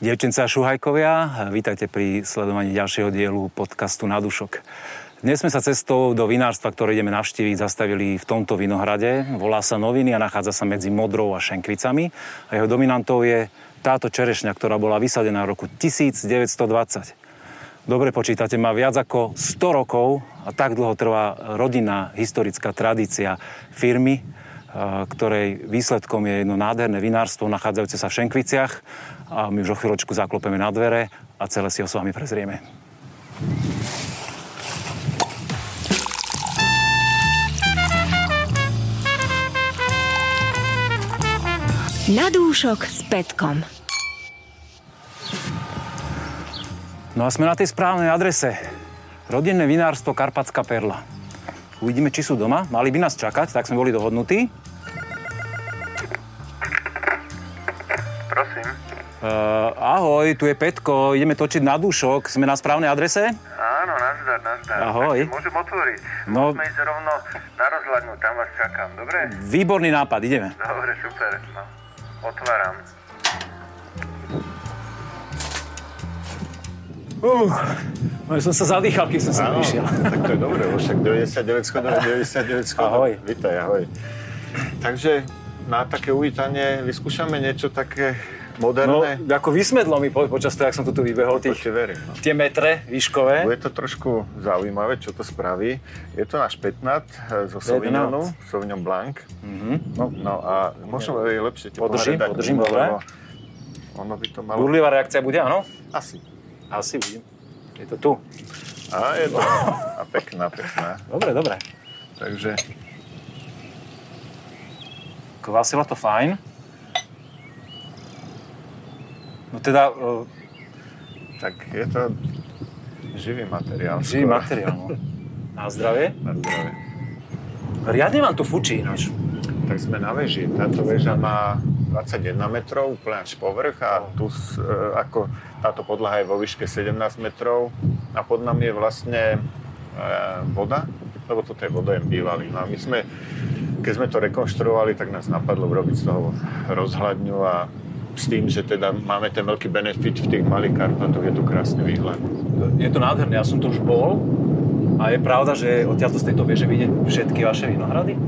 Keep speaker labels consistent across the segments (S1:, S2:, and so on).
S1: Dievčence a šuhajkovia, vítajte pri sledovaní ďalšieho dielu podcastu Na dušok. Dnes sme sa cestou do vinárstva, ktoré ideme navštíviť, zastavili v tomto vinohrade. Volá sa Noviny a nachádza sa medzi Modrou a Šenkvicami. A jeho dominantou je táto čerešňa, ktorá bola vysadená v roku 1920. Dobre počítate, má viac ako 100 rokov a tak dlho trvá rodinná historická tradícia firmy, ktorej výsledkom je jedno nádherné vinárstvo nachádzajúce sa v Šenkviciach a my už o chvíľočku zaklopeme na dvere a celé si ho s vami prezrieme. Na dúšok s Petkom. No a sme na tej správnej adrese. Rodinné vinárstvo Karpatská perla. Uvidíme, či sú doma. Mali by nás čakať, tak sme boli dohodnutí. Uh, ahoj, tu je Petko, ideme točiť na dušok. Sme na správnej adrese?
S2: Áno, nazdar, nazdar.
S1: Ahoj.
S2: Tak môžem otvoriť.
S1: No.
S2: Môžeme ísť rovno na rozhľadnú, tam vás čakám, dobre?
S1: Výborný nápad, ideme.
S2: Dobre, super. No. Otváram.
S1: Uh, no, som sa zadýchal, keď som sa prišiel.
S2: tak to je dobré, však 99 schodov, 99 schodov.
S1: Ahoj.
S2: Vítaj, ahoj. Takže na také uvítanie vyskúšame niečo také moderné.
S1: No, ako vysmedlo mi po, počas toho, jak som tu, vybehol, tých,
S2: verím, no.
S1: tie metre výškové.
S2: Bude to trošku zaujímavé, čo to spraví. Je to náš 15 eh, zo Sauvignonu, Sauvignon Blanc. Mm-hmm. No, no a možno je lepšie
S1: ti Podržím, podržím, dobre.
S2: Ono by to malo...
S1: Burlivá reakcia bude, áno?
S2: Asi.
S1: Asi vidím. Je to tu.
S2: A je to. A pekná, pekná.
S1: Dobre, dobre.
S2: Takže...
S1: Kvasilo to fajn. No teda... Uh...
S2: Tak je to živý materiál.
S1: Živý skoro. materiál, no. Na zdravie?
S2: Na zdravie.
S1: Riadne vám tu fučí ináč.
S2: Tak sme na veži. Táto väža má 21 metrov, úplne až povrch a tu e, ako táto podlaha je vo výške 17 metrov a pod nami je vlastne e, voda, lebo toto je vodojem bývalý. No a my sme, keď sme to rekonštruovali, tak nás napadlo urobiť z toho rozhľadňu a s tým, že teda máme ten veľký benefit v tých malých Karpatoch, je tu krásny výhľad.
S1: Je to nádherné, ja som tu už bol a je pravda, že odtiaľto z tejto vieže vidieť všetky vaše vinohrady?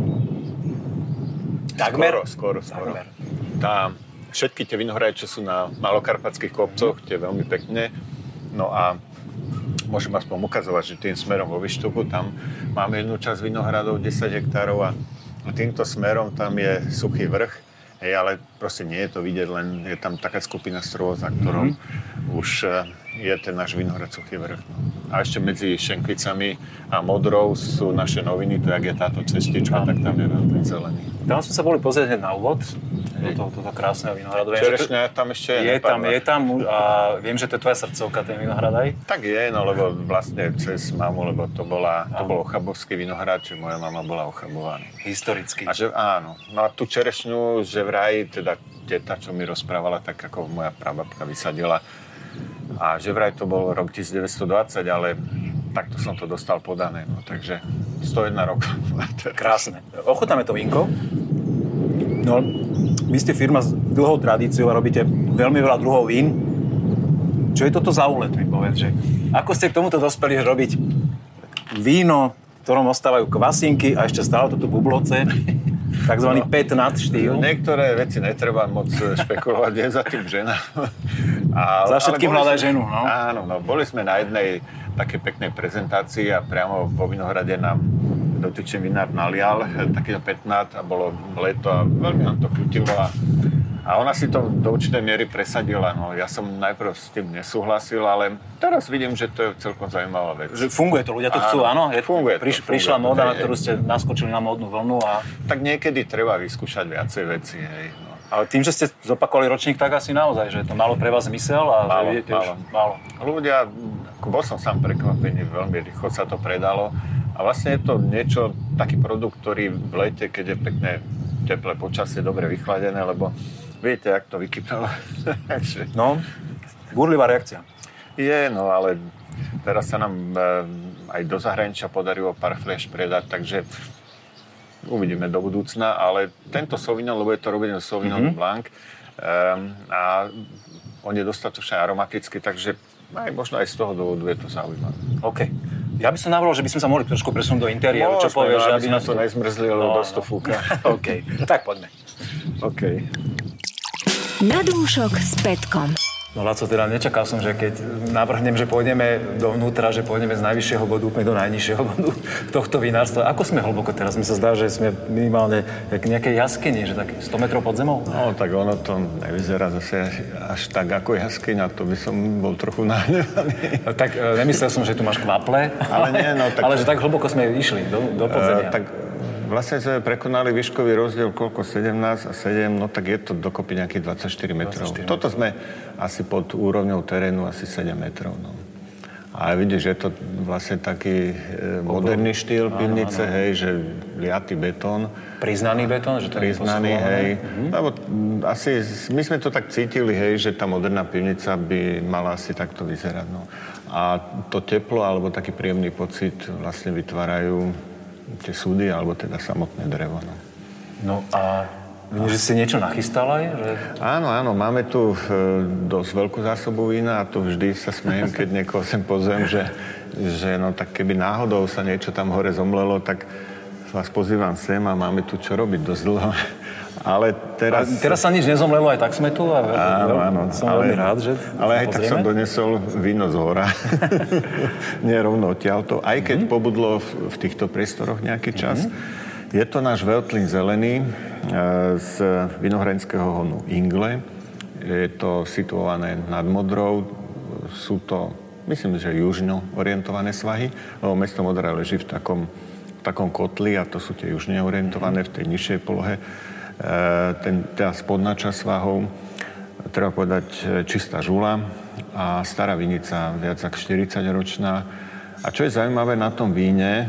S2: Takmer? Skoro, skoro, skoro. Takmer tá, všetky tie vinohrady, čo sú na malokarpatských kopcoch, tie veľmi pekne. No a môžem aspoň ukazovať, že tým smerom vo Vyštupu, tam máme jednu časť vinohradov, 10 hektárov a týmto smerom tam je suchý vrch, hej, ale proste nie je to vidieť, len je tam taká skupina strôv, za ktorom mm-hmm. Už eh, je ten náš vinohrad suchý vrch. A ešte medzi Šenkvicami a Modrou sú naše noviny, to jak je táto cestička, tak tam je veľmi zelený.
S1: Tam sme sa boli pozrieť na úvod, do toho, toto krásneho vinohradu.
S2: Čerešňa tam ešte
S1: je. Je tam, je tam a viem, že to je tvoja srdcovka, ten vinohrad aj?
S2: Tak je, no lebo vlastne cez mamu, lebo to, bola, to bol ochabovský vinohrad, čiže moja mama bola ochabovaná.
S1: Historicky.
S2: A že, áno. No a tú čerešňu, že vraj, teda teta, čo mi rozprávala, tak ako moja prababka vysadila. A že vraj to bol rok 1920, ale takto som to dostal podané, no takže 101 rokov.
S1: Krásne. Ochutnáme to vínko. No, vy ste firma s dlhou tradíciou a robíte veľmi veľa druhov vín. Čo je toto za úlet, mi povedz, že ako ste k tomuto dospeli robiť víno, v ktorom ostávajú kvasinky a ešte stále toto bubloce, takzvaný no, pet nad štýl.
S2: Niektoré veci netreba moc špekulovať, je za tým žena.
S1: A, za všetkým hľadaj ženu, no.
S2: Áno, no, boli sme na jednej také peknej prezentácii a priamo vo Vinohrade nám dotyčný vinár nalial takýto petnát a bolo leto a veľmi nám to chutilo a, a ona si to do určitej miery presadila. No, ja som najprv s tým nesúhlasil, ale teraz vidím, že to je celkom zaujímavá vec.
S1: Že funguje to, ľudia to chcú, áno?
S2: Je, funguje
S1: priš, to, Prišla funguje móda, na ktorú ste naskočili na módnu vlnu a...
S2: Tak niekedy treba vyskúšať viacej veci, hej. No.
S1: Ale tým, že ste zopakovali ročník, tak asi naozaj, že to malo pre vás zmysel a
S2: malo,
S1: že
S2: vidíte malo. už málo. Ľudia, bol som sám prekvapený, veľmi rýchlo sa to predalo a vlastne je to niečo, taký produkt, ktorý v lete, keď je pekné teplé počasie, dobre vychladené, lebo viete, jak to vykypelo.
S1: no, burlivá reakcia.
S2: Je, no ale teraz sa nám e, aj do zahraničia podarilo pár flash predať, takže uvidíme do budúcna, ale tento Sauvignon, lebo je to robené Sauvignon mm-hmm. Blanc, um, a on je dostatočne aromatický, takže aj možno aj z toho dôvodu je to zaujímavé.
S1: OK. Ja by som navrhol, že by sme sa mohli trošku presunúť do interiéru. Čo povieš,
S2: no, že aby nás to nezmrzli, lebo no, dosť to fúka.
S1: OK, tak poďme.
S2: OK.
S3: Na dúšok s Petkom.
S1: No Laco, teda nečakal som, že keď navrhnem, že pôjdeme dovnútra, že pôjdeme z najvyššieho bodu úplne do najnižšieho bodu tohto vinárstva. Ako sme hlboko teraz? Mi sa zdá, že sme minimálne k nejakej jaskyni, že tak 100 metrov pod zemou?
S2: No, tak ono to nevyzerá zase až tak ako jaskyňa, to by som bol trochu nahnevaný.
S1: No, tak e, nemyslel som, že tu máš kvaple,
S2: ale, nie, no, tak...
S1: ale že tak hlboko sme išli do, do podzemia.
S2: Uh, tak Vlastne sme prekonali výškový rozdiel koľko? 17 a 7, no tak je to dokopy nejakých 24 metrov. 24 Toto sme asi pod úrovňou terénu asi 7 metrov. No. A vidíš, že je to vlastne taký e, moderný štýl pivnice, hej, že liatý betón.
S1: Priznaný betón? Že to
S2: Priznaný, hej. Mhm. Lebo asi, my sme to tak cítili, hej, že tá moderná pivnica by mala asi takto vyzerať. No. A to teplo, alebo taký príjemný pocit vlastne vytvárajú tie súdy, alebo teda samotné drevo. No,
S1: no a Vidím, že si niečo nachystal aj? Že...
S2: Áno, áno, máme tu e, dosť veľkú zásobu vína a to vždy sa smejem, keď niekoho sem pozvem, že, že no tak keby náhodou sa niečo tam hore zomlelo, tak vás pozývam sem a máme tu čo robiť dosť dlho. Ale teraz...
S1: A teraz sa nič nezomlelo, aj tak sme tu a
S2: áno, áno,
S1: som ale, veľmi rád, že
S2: Ale aj pozrieme. tak som donesol víno z hora. Nie rovno odtiaľto. Aj keď mm-hmm. pobudlo v, v týchto priestoroch nejaký čas. Mm-hmm. Je to náš veľtlín zelený e, z vinohradenského honu Ingle. Je to situované nad Modrou. Sú to, myslím, že južno orientované svahy, lebo mesto Modra leží v takom, v takom kotli a to sú tie južne orientované v tej nižšej polohe ten, tá spodná časť svahov, treba povedať, eh, čistá žula a stará vinica, viac ako 40-ročná. A čo je zaujímavé na tom víne, e,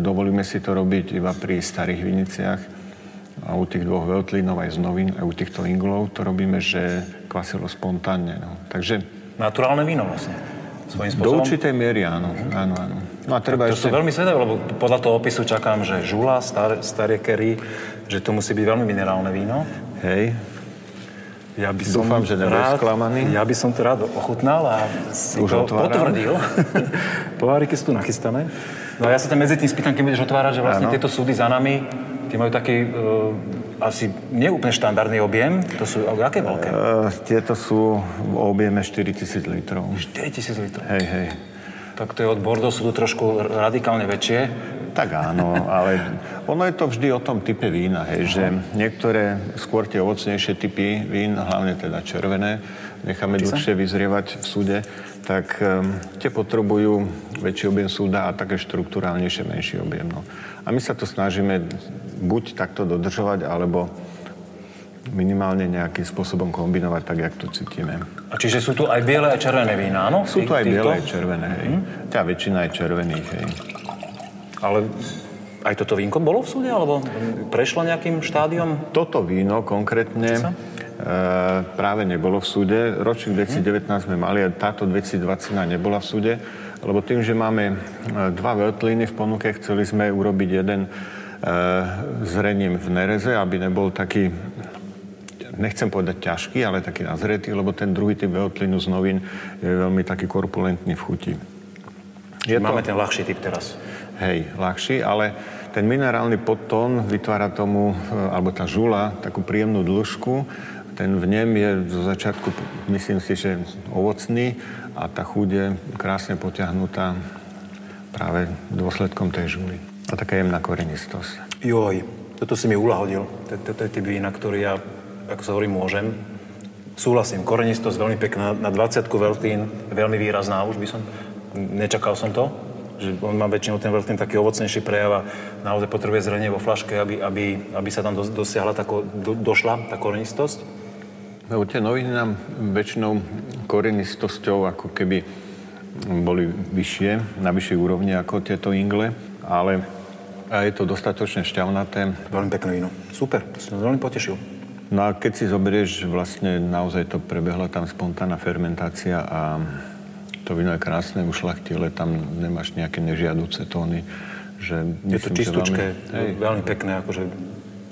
S2: dovolíme si to robiť iba pri starých viniciach a u tých dvoch veľtlínov aj z novín, aj u týchto inglov to robíme, že kvasilo spontánne. No. Takže...
S1: Naturálne víno vlastne. Svojím
S2: spôsobom? Do určitej miery, áno. áno, áno.
S1: No a treba to ešte... sú veľmi svedavé, lebo podľa toho opisu čakám, že žula, star, staré kery, že to musí byť veľmi minerálne víno.
S2: Hej.
S1: Ja by som
S2: Dúfam, že rád, sklamaný.
S1: Ja by som to rád ochutnal a si Už to otváram. potvrdil. Poháriky sú tu nachystané. No a ja sa tam medzi tým spýtam, keď budeš otvárať, že vlastne ano. tieto súdy za nami, tie majú taký uh, asi neúplne štandardný objem. To sú aké veľké? Uh,
S2: tieto sú v objeme 4000 litrov.
S1: 4000 litrov?
S2: Hej, hej.
S1: Tak to je od Bordeaux, sú tu trošku radikálne väčšie.
S2: Tak áno, ale ono je to vždy o tom type vína, hej, že niektoré skôr tie ovocnejšie typy vín, hlavne teda červené, necháme Či dlhšie vyzrievať v súde, tak um, tie potrebujú väčší objem súda a také štruktúrálnejšie menší objem. No. A my sa to snažíme buď takto dodržovať, alebo minimálne nejakým spôsobom kombinovať tak, jak to cítime.
S1: A čiže sú tu aj biele a červené vína, áno?
S2: Sú tu aj biele a červené, hej. Hmm? Tá väčšina je červených, hej.
S1: Ale aj toto vínko bolo v súde, alebo prešlo nejakým štádiom?
S2: Toto víno konkrétne e, práve nebolo v súde. Ročník 2019 hmm. sme mali a táto 2020 nebola v súde, lebo tým, že máme e, dva veľtlíny v ponuke, chceli sme urobiť jeden e, zrením v Nereze, aby nebol taký nechcem povedať ťažký, ale taký nazretý, lebo ten druhý typ veľtlinu z novín je veľmi taký korpulentný v chuti.
S1: Je Máme to... ten ľahší typ teraz.
S2: Hej, ľahší, ale ten minerálny podtón vytvára tomu, e, alebo tá žula, takú príjemnú dĺžku. Ten v nem je zo začiatku, myslím si, že ovocný a tá chuť je krásne potiahnutá práve dôsledkom tej žuly. A taká jemná korenistosť.
S1: Joj, toto si mi ulahodil. Toto je typ vína, ktorý ja ako sa hovorí, môžem. Súhlasím, korenistosť veľmi pekná, na 20 veľtín, veľmi výrazná, už by som, nečakal som to, že on má väčšinou ten veľtín taký ovocnejší prejav a naozaj potrebuje zrenie vo flaške, aby, aby, aby sa tam dosiahla tako, do, došla tá korenistosť.
S2: No, tie noviny nám väčšinou korenistosťou ako keby boli vyššie, na vyššej úrovni ako tieto ingle, ale a je to dostatočne šťavnaté.
S1: Veľmi pekné víno. Super, som veľmi potešil.
S2: No a keď si zoberieš, vlastne naozaj to prebehla tam spontánna fermentácia a to víno je krásne, ušlachtile, tam nemáš nejaké nežiaduce tóny. Že
S1: je to čistučké, veľmi, veľmi pekné, akože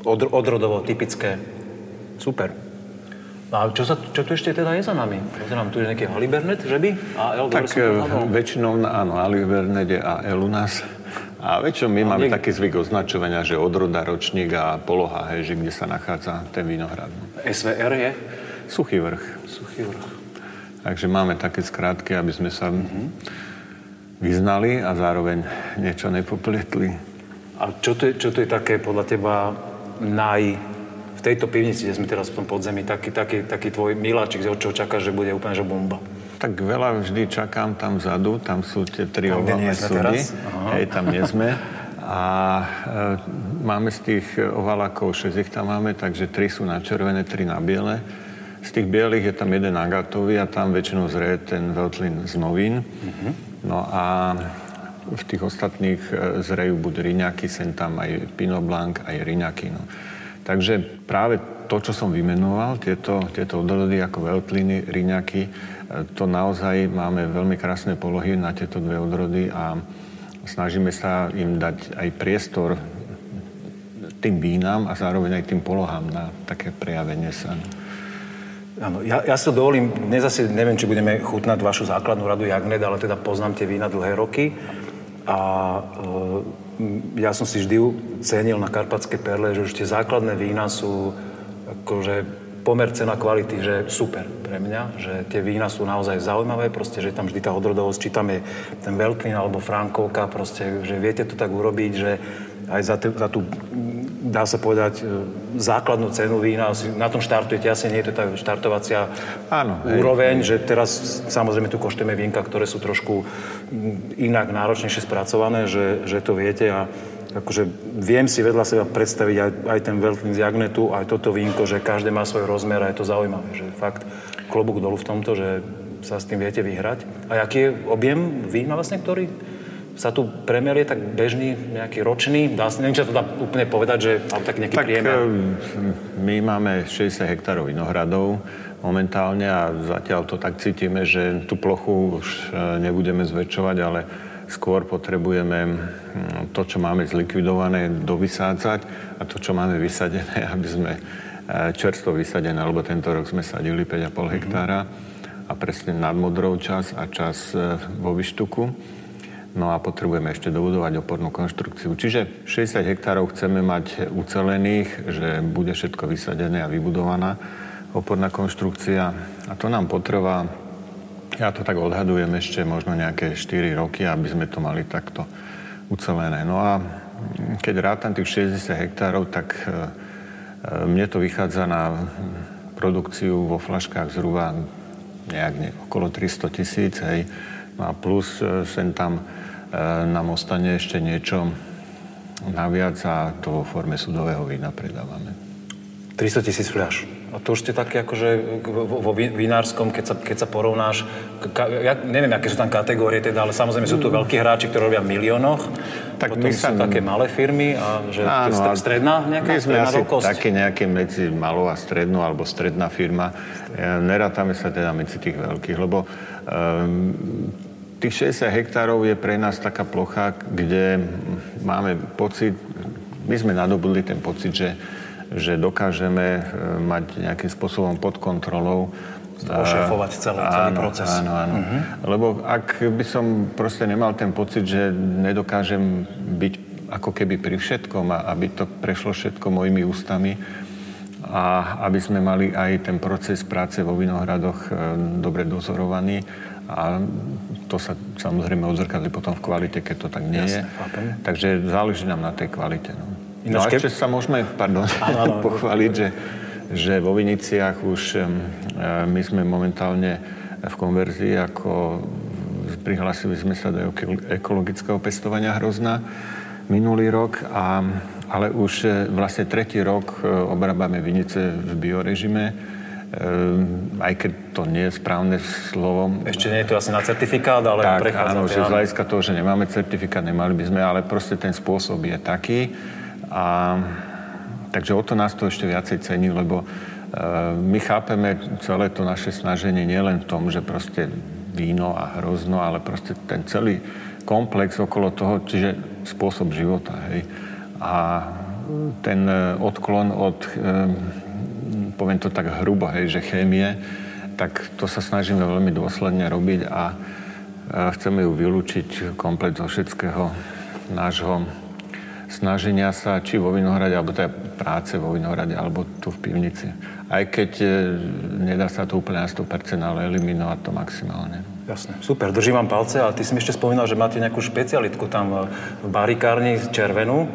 S1: od, odrodovo, typické. Super. A čo, sa, čo tu ešte teda je za nami? Pozerám, tu je nejaký Halibernet, že by?
S2: AL, tak e, väčšinou, áno, Halibernet je AL u nás. A väčšinou my máme niek- taký zvyk označovania, že odroda, ročník a poloha, hej, že kde sa nachádza ten vinohrad.
S1: SVR je?
S2: Suchý vrch.
S1: Suchý vrch.
S2: Takže máme také skrátky, aby sme sa mm-hmm. vyznali a zároveň niečo nepoplietli.
S1: A čo to, je, čo to je také podľa teba naj v tejto pivnici, kde sme teraz v tom podzemí, taký, taký, taký tvoj miláčik, od čoho čakáš, že bude úplne že bomba?
S2: Tak veľa vždy čakám tam vzadu, tam sú tie tri ovalné súdy. Hej, tam nie sme. A e, máme z tých ovalákov, 6 ich tam máme, takže tri sú na červené, tri na biele. Z tých bielých je tam jeden agatový a tam väčšinou zrie ten veľtlin z novín. Uh-huh. No a v tých ostatných e, zrejú buď riňaky, sem tam aj Pinot Blanc, aj riňaky. No. Takže práve to, čo som vymenoval, tieto, tieto odrody ako veľtliny, riňaky, to naozaj máme veľmi krásne polohy na tieto dve odrody a snažíme sa im dať aj priestor tým vínam a zároveň aj tým polohám na také prejavenie sa.
S1: Áno, ja, ja to dovolím, dnes asi neviem, či budeme chutnať vašu základnú radu Jagnet, ale teda poznám tie vína dlhé roky a e, ja som si vždy cenil na Karpatské perle, že už tie základné vína sú akože pomer cena kvality, že super pre mňa, že tie vína sú naozaj zaujímavé, proste, že tam vždy tá odrodovosť, či tam je ten Veltlin alebo Frankovka, proste, že viete to tak urobiť, že aj za, te, za tú, dá sa povedať, e, základnú cenu vína, na tom štartujete, asi nie je to tá štartovacia Áno, úroveň, hej. že teraz samozrejme tu koštujeme vínka, ktoré sú trošku inak náročnejšie spracované, že, že to viete a akože viem si vedľa seba predstaviť aj, aj ten Veltlin z Jagnetu, aj toto vínko, že každé má svoj rozmer a je to zaujímavé, že fakt klobúk dolu v tomto, že sa s tým viete vyhrať. A aký je objem vína vlastne, ktorý sa tu premer je tak bežný, nejaký ročný? Dá sa, neviem, či to dá úplne povedať, že alebo tak nejaký tak, priemer. Eh,
S2: my máme 60 hektárov vinohradov momentálne a zatiaľ to tak cítime, že tú plochu už eh, nebudeme zväčšovať, ale skôr potrebujeme hm, to, čo máme zlikvidované, dovysádzať a to, čo máme vysadené, aby sme eh, čerstvo vysadené, lebo tento rok sme sadili 5,5 hektára a presne nad modrou čas a čas vo Vyštuku. No a potrebujeme ešte dobudovať opornú konštrukciu. Čiže 60 hektárov chceme mať ucelených, že bude všetko vysadené a vybudovaná oporná konštrukcia. A to nám potrvá, ja to tak odhadujem ešte možno nejaké 4 roky, aby sme to mali takto ucelené. No a keď rátam tých 60 hektárov, tak e, e, mne to vychádza na produkciu vo flaškách zhruba nejak ne, okolo 300 tisíc, hej. No a plus e, sem tam E, nám ostane ešte niečo naviac a to vo forme sudového vína predávame.
S1: 300 tisíc fľaš. A to už ste také akože vo vinárskom, keď sa, keď sa porovnáš, ka, ja neviem, aké sú tam kategórie teda, ale samozrejme sú tu veľkí hráči, ktorí robia v miliónoch, tak potom my sú také malé firmy a že Áno, to je stredná nejaká
S2: My sme asi veľkosť. také nejaké medzi malou a strednou alebo stredná firma. Nerátame sa teda medzi tých veľkých, lebo um, tých 60 hektárov je pre nás taká plocha, kde máme pocit, my sme nadobudli ten pocit, že, že dokážeme e, mať nejakým spôsobom pod kontrolou
S1: ošefovať celý, áno, celý proces.
S2: Áno, áno. Uh-huh. Lebo ak by som proste nemal ten pocit, že nedokážem byť ako keby pri všetkom a aby to prešlo všetko mojimi ústami a aby sme mali aj ten proces práce vo Vinohradoch e, dobre dozorovaný a to sa samozrejme odzrkadli potom v kvalite, keď to tak nie Jasne, je. Chápem. Takže záleží nám na tej kvalite. No, no a ešte sa môžeme, pardon, ano, ano, pochváliť, že, že vo Viniciach už my sme momentálne v konverzii ako prihlásili sme sa do ekologického pestovania hrozna minulý rok, a, ale už e, vlastne tretí rok e, obrábame vinice v biorežime Ehm, aj keď to nie je správne slovo.
S1: Ešte nie je to asi na certifikát, ale
S2: tak, áno, že z hľadiska toho, že nemáme certifikát, nemali by sme, ale proste ten spôsob je taký. A, takže o to nás to ešte viacej cení, lebo uh, my chápeme celé to naše snaženie nielen v tom, že proste víno a hrozno, ale proste ten celý komplex okolo toho, čiže spôsob života, hej. A ten odklon od poviem to tak hrubo, hej, že chémie, tak to sa snažíme veľmi dôsledne robiť a chceme ju vylúčiť komplet zo všetkého nášho snaženia sa, či vo Vinohrade, alebo teda práce vo Vinohrade, alebo tu v pivnici. Aj keď e, nedá sa to úplne na 100%, ale eliminovať to maximálne.
S1: Jasne, super, držím vám palce a ty si mi ešte spomínal, že máte nejakú špecialitku tam v barikárni červenú.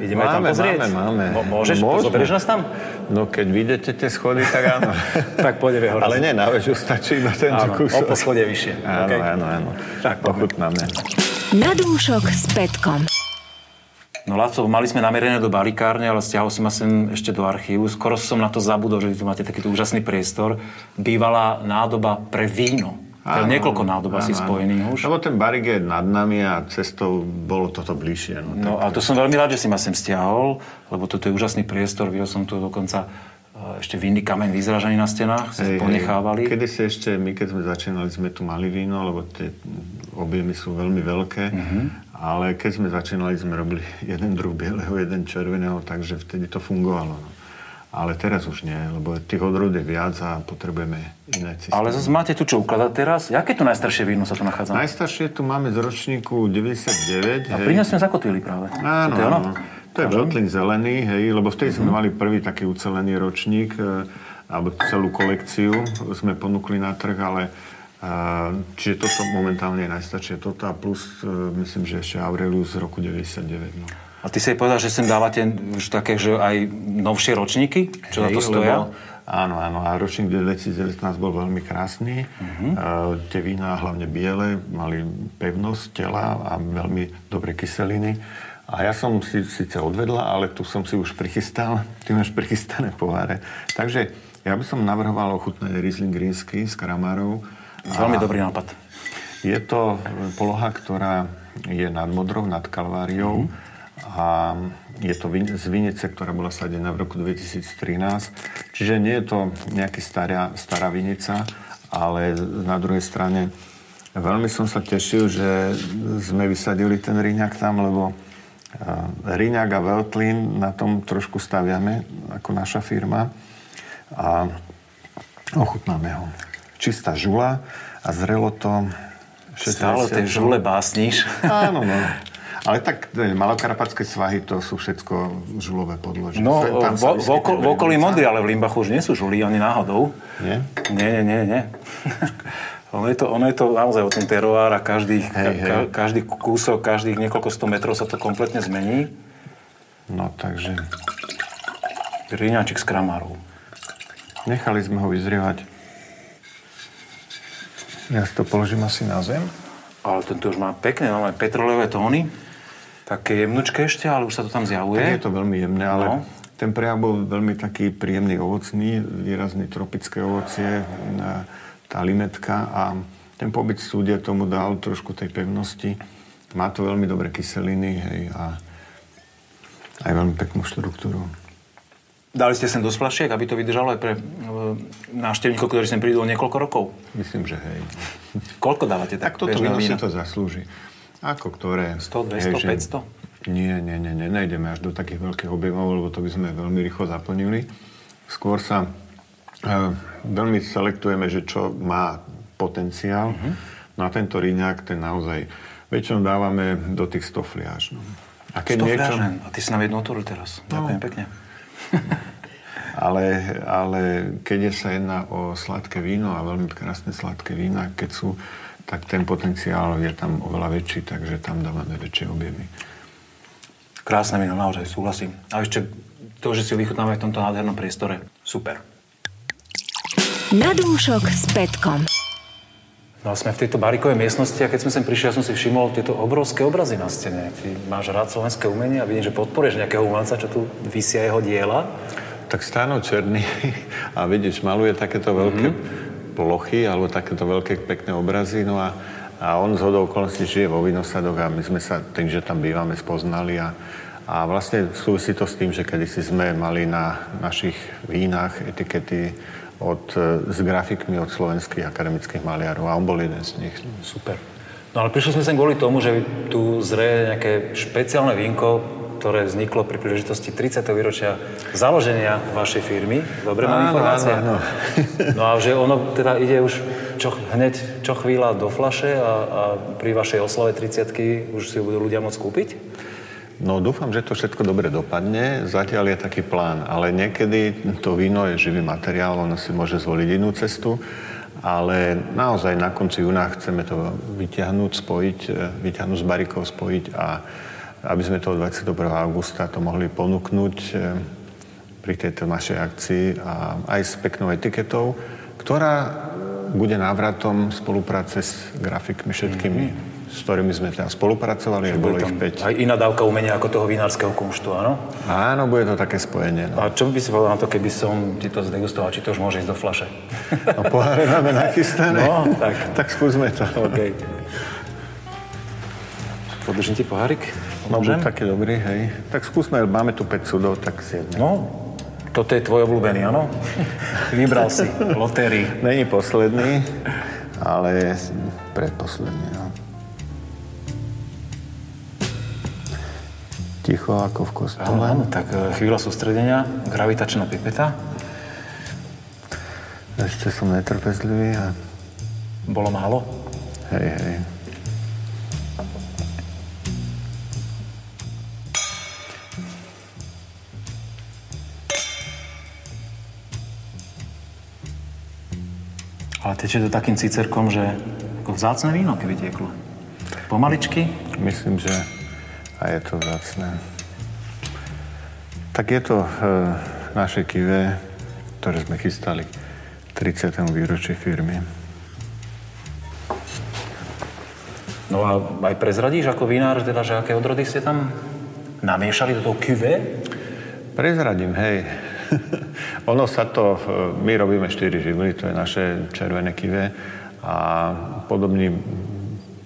S1: Ideme máme, tam pozrieť?
S2: Máme, máme.
S1: môžeš? Môžeme. Zoberieš nás tam?
S2: No keď vidíte tie schody, tak áno.
S1: tak pôjdeme hore.
S2: Ale nie, na väžu stačí iba ten
S1: áno, kúsok. o poschode vyššie.
S2: Áno, okay. áno, áno. Tak pochutnáme.
S3: Na dúšok s Petkom.
S1: No Laco, mali sme namierené do barikárne, ale stiahol som ma sem ešte do archívu. Skoro som na to zabudol, že vy tu máte takýto úžasný priestor. Bývala nádoba pre víno. Áno, niekoľko nádob asi spojených už.
S2: Lebo ten barik je nad nami a cestou bolo toto bližšie.
S1: No, no a to som veľmi rád, že si ma sem stiahol, lebo toto je úžasný priestor. Videl som tu dokonca e, ešte vinný kameň vyzražený na stenách, si ponechávali.
S2: Kedy si ešte, my keď sme začínali, sme tu mali víno, lebo tie objemy sú veľmi veľké. Uh-huh. Ale keď sme začínali, sme robili jeden druh bieleho, jeden červeného, takže vtedy to fungovalo. No. Ale teraz už nie, lebo tých odrôd je viac a potrebujeme iné
S1: systémy. Ale zase máte tu čo ukladať teraz? Jaké tu najstaršie víno sa tu nachádza?
S2: Najstaršie tu máme z ročníku 99.
S1: A pri sme zakotvili práve.
S2: Áno, to je, áno. To je veľtlín zelený, hej, lebo vtedy sme mhm. mali prvý taký ucelený ročník, e, alebo celú kolekciu sme ponúkli na trh, ale čiže toto momentálne je najstaršie toto a plus e, myslím, že ešte Aurelius z roku 99. No.
S1: A ty si povedal, že sem dávate už také, že aj novšie ročníky, čo Hej, na to stoja? Lebo,
S2: áno, áno. A ročník 2019 bol veľmi krásny. Uh-huh. Uh, tie vína, hlavne biele, mali pevnosť tela a veľmi dobré kyseliny. A ja som si síce odvedla, ale tu som si už prichystal. Ty máš prichystané poháre. Takže ja by som navrhoval ochutnať Riesling Rínsky z Kramárov.
S1: Veľmi dobrý nápad.
S2: Je to poloha, ktorá je nad Modrou, nad Kalváriou. Uh-huh a je to z vinice, ktorá bola sadená v roku 2013. Čiže nie je to nejaká stará, stará vinica, ale na druhej strane veľmi som sa tešil, že sme vysadili ten Ríňak tam, lebo Ríňak a Veltlin na tom trošku staviame ako naša firma a ochutnáme ho. Čistá žula a zrelo to
S1: 60 Stále tie žule básniš.
S2: Áno, no. Ale tak malokarpatské svahy to sú všetko žulové podložie.
S1: No, tam vo, v, oko, v okolí Modry, ale v Limbachu už nie sú žulí, oni náhodou.
S2: Nie?
S1: Nie, nie, nie, nie. ono, je to, ono je to naozaj o ten teroár a každý, hej, hej. Ka, každý kúsok, každých niekoľko sto metrov sa to kompletne zmení.
S2: No, takže...
S1: Ríňačik z kramárov.
S2: Nechali sme ho vyzrievať. Ja si to položím asi na zem.
S1: Ale tento už má pekné, máme petrolové tóny. Také jemnučké ešte, ale už sa to tam zjavuje.
S2: Tak je to veľmi jemné, ale no. ten prejav bol veľmi taký príjemný ovocný, výrazný tropické ovocie, tá limetka a ten pobyt v súde tomu dal trošku tej pevnosti. Má to veľmi dobré kyseliny hej, a aj veľmi peknú štruktúru.
S1: Dali ste sem do splašiek, aby to vydržalo aj pre e, návštevníkov, ktorí sem prídu o niekoľko rokov?
S2: Myslím, že hej.
S1: Koľko dávate tak,
S2: tak toto víno si to zaslúži. Ako ktoré?
S1: 100, 200, hej, 500?
S2: Nie, nie, nie, nie, nejdeme až do takých veľkých objemov, lebo to by sme veľmi rýchlo zaplnili. Skôr sa e, veľmi selektujeme, že čo má potenciál. Uh-huh. Na tento ríňak ten naozaj väčšinou dávame do tých 100 fliaž. No.
S1: A keď 100 niečo... A ty si nám jednu otvoril teraz. No. Ďakujem pekne.
S2: ale, ale keď je sa jedná o sladké víno a veľmi krásne sladké vína, keď sú tak ten potenciál je tam oveľa väčší, takže tam dávame väčšie objemy.
S1: Krásne víno, naozaj súhlasím. A ešte to, že si ho vychutnáme v tomto nádhernom priestore. Super.
S3: Na dúšok s Petkom.
S1: No a sme v tejto barikovej miestnosti a keď sme sem prišli, ja som si všimol tieto obrovské obrazy na stene. Ty máš rád slovenské umenie a vidím, že podporuješ nejakého umelca, čo tu vysia jeho diela.
S2: Tak Stáno Černý a vidíš, maluje takéto veľké mm-hmm plochy alebo takéto veľké pekné obrazy. No a, a on z hodou okolností žije vo Vinosadoch a my sme sa tým, že tam bývame, spoznali a, a vlastne súvisí to s tým, že kedysi sme mali na našich vínach etikety od, s grafikmi od slovenských akademických maliarov a on bol jeden z nich.
S1: Super. No ale prišli sme sem kvôli tomu, že tu zrie nejaké špeciálne vínko, ktoré vzniklo pri príležitosti 30. výročia založenia vašej firmy. Dobre mám informácie?
S2: Áno.
S1: No a že ono teda ide už čo, hneď čo chvíľa do flaše a, a pri vašej oslave 30 už si ju budú ľudia môcť kúpiť?
S2: No dúfam, že to všetko dobre dopadne. Zatiaľ je taký plán, ale niekedy to víno je živý materiál, ono si môže zvoliť inú cestu, ale naozaj na konci júna chceme to vyťahnuť, spojiť, e, vyťahnuť z barikov, spojiť a aby sme toho 21. augusta to mohli ponúknuť e, pri tejto našej akcii a aj s peknou etiketou, ktorá bude návratom spolupráce s grafikmi všetkými. Mm-hmm s ktorými sme teda spolupracovali, a bolo ich 5.
S1: Aj iná dávka umenia ako toho vinárskeho kumštu, áno?
S2: Áno, bude to také spojenie.
S1: No. A čo by si povedal na to, keby som ti to zdegustoval, či to už môže ísť do flaše?
S2: No poháre máme nachystané.
S1: No, tak.
S2: tak skúsme to.
S1: OK. Podržím ti pohárik?
S2: No, buď taký dobrý, hej. Tak skúsme, máme tu 5 sudov, tak si jedne.
S1: No, toto je tvoj obľúbený, áno? Vybral si lotérii.
S2: Není posledný, ale predposledný, no. Ticho ako v kostole.
S1: Áno, áno, tak e, chvíľa sústredenia, gravitačná pipeta.
S2: Ešte som netrpezlivý a...
S1: Bolo málo?
S2: Hej, hej.
S1: Ale tečie to takým cicerkom, že ako vzácne víno, keby tieklo. Pomaličky?
S2: Myslím, že a je to vzácne. Tak je to e, naše kive, ktoré sme chystali 30. výročí firmy.
S1: No a aj prezradíš ako vinár, teda, že aké odrody ste tam namiešali do toho kive?
S2: Prezradím, hej. ono sa to, my robíme 4 živly, to je naše červené kive a podobný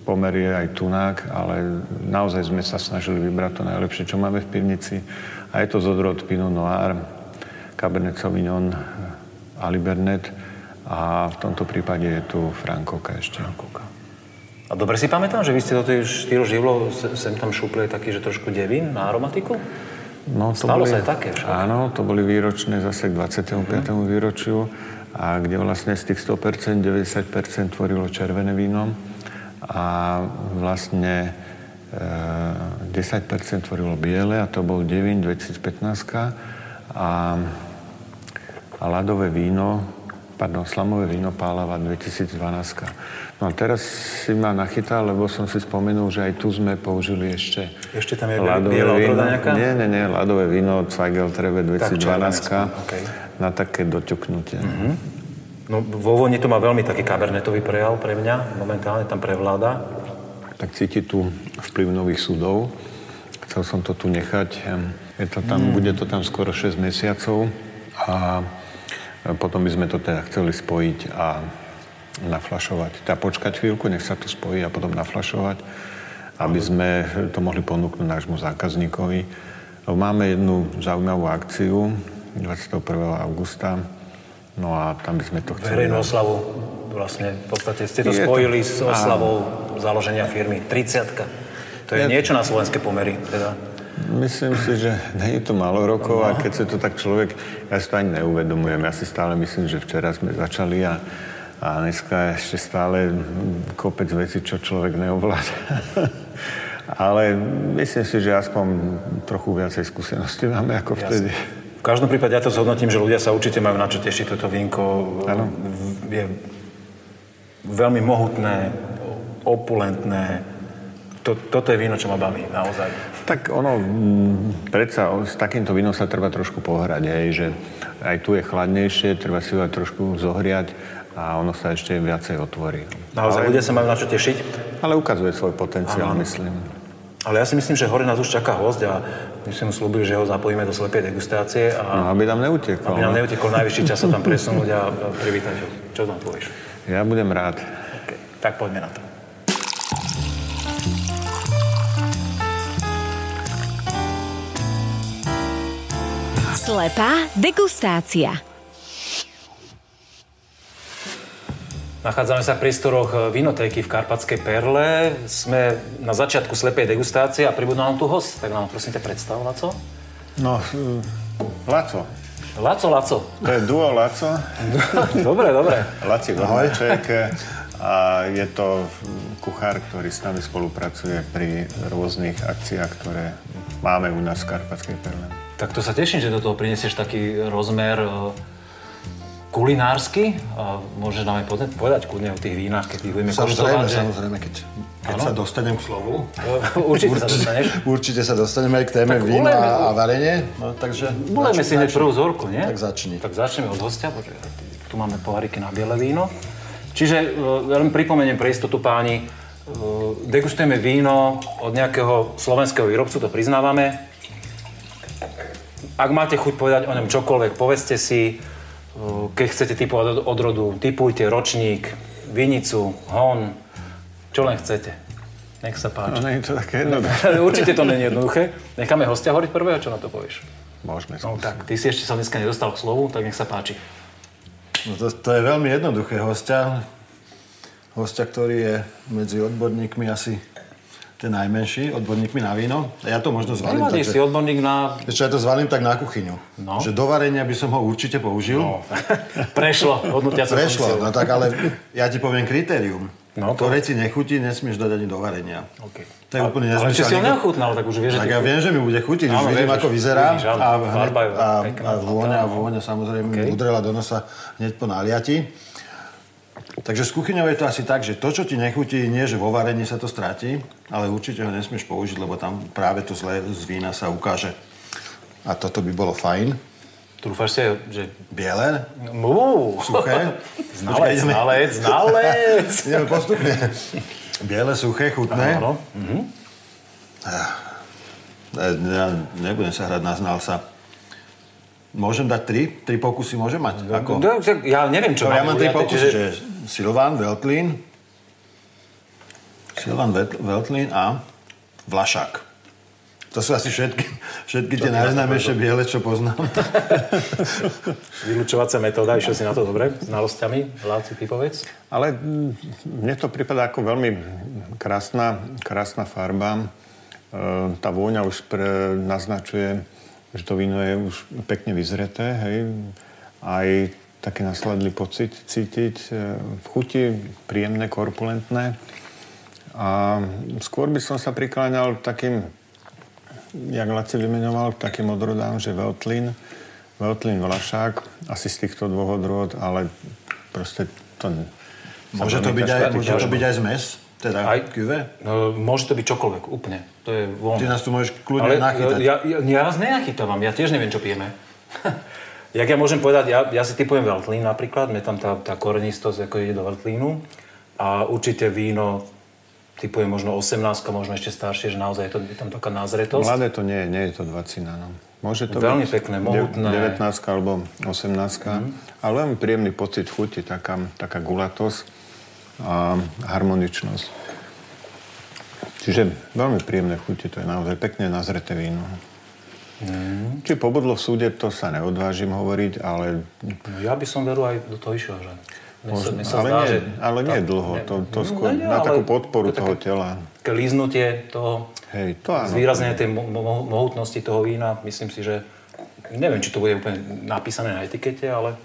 S2: pomer je aj tunák, ale naozaj sme sa snažili vybrať to najlepšie, čo máme v pivnici. A je to z odrod Pinot Noir, Cabernet Sauvignon, Alibernet a v tomto prípade je tu Frankoka ešte. Frankoka.
S1: A dobre si pamätám, že vy ste do tých štyroch živlov sem tam šúpli taký, že trošku devín na aromatiku?
S2: No, to
S1: Stalo
S2: boli,
S1: sa aj také však.
S2: Áno, to boli výročné zase k 25. Mm. výročiu a kde vlastne z tých 100% 90% tvorilo červené víno a vlastne e, 10% tvorilo biele a to bol Devin 2015 a, a ľadové víno, pardon, slamové víno Pálava 2012. No a teraz si ma nachytal, lebo som si spomenul, že aj tu sme použili ešte
S1: Ešte tam je biela víno. nejaká?
S2: Nie, nie, nie, ľadové víno Zweigel Treve 2012 okay. na také doťuknutie. Mm-hmm.
S1: No vo voni to má veľmi taký kabernetový prejav pre mňa, momentálne tam prevláda.
S2: Tak cíti tu vplyv nových súdov. Chcel som to tu nechať. Je to tam, mm. Bude to tam skoro 6 mesiacov a potom by sme to teda chceli spojiť a naflašovať. Teda počkať chvíľku, nech sa to spojí a potom naflašovať, aby sme to mohli ponúknuť nášmu zákazníkovi. Máme jednu zaujímavú akciu 21. augusta, No a tam by sme to chceli...
S1: Verejnú oslavu. Vlastne v podstate ste to je spojili to... s oslavou áno. založenia firmy. 30 To je, je niečo na slovenské pomery. Teda.
S2: Myslím si, že nie je to málo rokov no. a keď sa to tak človek... Ja si to ani neuvedomujem. Ja si stále myslím, že včera sme začali a, a dneska ešte stále kopec veci, čo človek neovláda. Ale myslím si, že aspoň trochu viacej skúsenosti máme ako Jasne.
S1: V každom prípade ja to zhodnotím, že ľudia sa určite majú na čo tešiť. Toto vínko
S2: ano.
S1: je veľmi mohutné, opulentné. To, toto je víno, čo ma baví, naozaj.
S2: Tak ono, predsa s takýmto vínom sa treba trošku pohrať, aj, že aj tu je chladnejšie, treba si ho aj trošku zohriať a ono sa ešte viacej otvorí.
S1: Naozaj, ale, ľudia sa majú na čo tešiť?
S2: Ale ukazuje svoj potenciál, ano. myslím.
S1: Ale ja si myslím, že hore nás už čaká host a my sme mu slúbili, že ho zapojíme do slepej degustácie. A
S2: no, aby nám neutekol.
S1: Aby nám no. neutekol najvyšší čas sa tam presunúť a privítať ho. Čo tam povieš?
S2: Ja budem rád.
S1: Okay. Tak poďme na to.
S3: Slepá degustácia.
S1: Nachádzame sa v priestoroch vinotéky v Karpatskej Perle. Sme na začiatku slepej degustácie a pribudol nám tu host. Tak nám prosím ťa predstav, Laco.
S2: No, uh, Laco.
S1: Laco, Laco.
S2: To je duo Laco.
S1: dobre, dobre.
S2: Laci Gormeček. A je to kuchár, ktorý s nami spolupracuje pri rôznych akciách, ktoré máme u nás v Karpatskej Perle.
S1: Tak to sa teším, že do toho prinesieš taký rozmer kulinársky. Môžeš nám aj povedať, povedať kľudne o tých vínach, keď ich budeme
S4: Samozrejme, že... samozrejme, keď, keď sa dostanem k slovu.
S1: Určite, určite sa dostaneš.
S4: Určite sa dostaneme k téme tak vína ulejme, a varenie. No, takže...
S1: Ulejme si hneď prvú vzorku, nie?
S4: Tak začni.
S1: Tak začneme od hostia, tu máme poháriky na biele víno. Čiže veľmi pripomeniem pre istotu páni, degustujeme víno od nejakého slovenského výrobcu, to priznávame. Ak máte chuť povedať o ňom čokoľvek, povedzte si, keď chcete typovať od rodu, typujte ročník, vinicu, hon, čo len chcete. Nech sa páči.
S2: No, nie je to také jednoduché.
S1: Určite to nie je jednoduché. Necháme hostia hovoriť prvého, čo na to povieš?
S2: Môžeme
S1: No tak, ty si ešte sa dneska nedostal k slovu, tak nech sa páči.
S4: No to, to je veľmi jednoduché. Hostia, hostia, ktorý je medzi odborníkmi asi ten najmenší, odborníkmi na víno. Ja to možno zvalím
S1: Nevadí, si odborník na...
S4: Ešte ja to zvalím tak na kuchyňu.
S1: No.
S4: Že do varenia by som ho určite použil.
S1: No. Prešlo, hodnotiaca
S4: Prešlo, no tak ale ja ti poviem kritérium.
S1: No,
S4: ktoré ti nechutí, nesmieš dať ani do varenia.
S1: Okay.
S4: To je úplne
S1: Ale či si ho neochutnal, tak už vieš, že...
S4: Tak ja viem, že mi bude chutiť, už vidím, ako vyzerá
S1: vidíš,
S4: a,
S1: je
S4: a, a vôňa, vôňa samozrejme
S1: OK.
S4: okay. udrela do nosa hneď po naliati. Takže s kuchyňou je to asi tak, že to, čo ti nechutí, nie že vo varení sa to stratí, ale určite ho nesmieš použiť, lebo tam práve to zlé z vína sa ukáže. A toto by bolo fajn.
S1: Trúfaš si, že...
S4: Biele,
S1: Mú,
S4: suché.
S1: znalec, znalec, znalec.
S4: Ideme postupne. Biele, suché, chutné.
S1: Áno, mhm.
S4: Ja ja nebudem sa hrať na znalca. Môžem dať tri? Tri pokusy môžem mať? Ako?
S1: No, tak Ja neviem, čo
S4: To ja
S1: mám
S4: mám tri pokusy,
S1: čiže-
S4: že Silvan, Veltlín, Silvan, Vet- Veltlín a Vlašák. To sú asi všetky, všetky tie najznámejšie biele, čo poznám.
S1: Vylučovacia metóda, išiel si na to dobre, znalosťami, Láci, ty povedz.
S2: Ale mm, mne to prípada ako veľmi krásna, krásna farba. E, tá vôňa už pre, naznačuje, že to víno je už pekne vyzreté, hej. Aj taký nasledlý pocit cítiť. e, V chuti príjemné, korpulentné. A skôr by som sa prikláňal takým, jak Laci vymenoval, takým odrodám, že Veltlin, Veltlin Vlašák, asi z týchto dvoch odrôd, ale proste to...
S4: Môže to byť aj, môže to byť aj zmes? Teda
S1: Aj.
S4: kuve?
S1: No, môže to byť čokoľvek, úplne. To je von.
S4: Ty nás tu môžeš kľudne
S1: Ale
S4: nachytať.
S1: ja, ja, ja vás nenachytávam, ja tiež neviem, čo pijeme. Jak ja môžem povedať, ja, ja si typujem Veltlín napríklad, mne tam tá, tá korenistosť ako ide do Veltlínu a určite víno typujem možno 18, možno ešte staršie, že naozaj je, to, je tam taká názretosť.
S2: Mladé to nie je, nie je to 20 no. Môže to
S1: Veľmi
S2: byť
S1: pekné, mohutné.
S2: 19 alebo 18 mm. ale veľmi príjemný pocit chuti, taká, taká gulatosť a harmoničnosť. Čiže veľmi príjemné chuti, to je naozaj pekne nazreté víno. Mm. Či pobudlo v súde, to sa neodvážim hovoriť, ale,
S1: No, ja by som veru aj do toho išiel, že... Sa,
S2: možno,
S1: mne sa
S2: ale,
S1: zdá,
S2: nie,
S1: že
S2: ale nie
S1: tá-
S2: dlho, to, to
S1: No,
S2: skôr
S1: nie,
S2: na
S1: ale
S2: takú podporu
S1: to
S2: toho tela.
S1: Také líznutie toho,
S2: Hej, to áno.
S1: zvýraznenie tej mo- mo- mohutnosti toho vína, myslím si, že neviem, či to bude úplne napísané na etikete, ale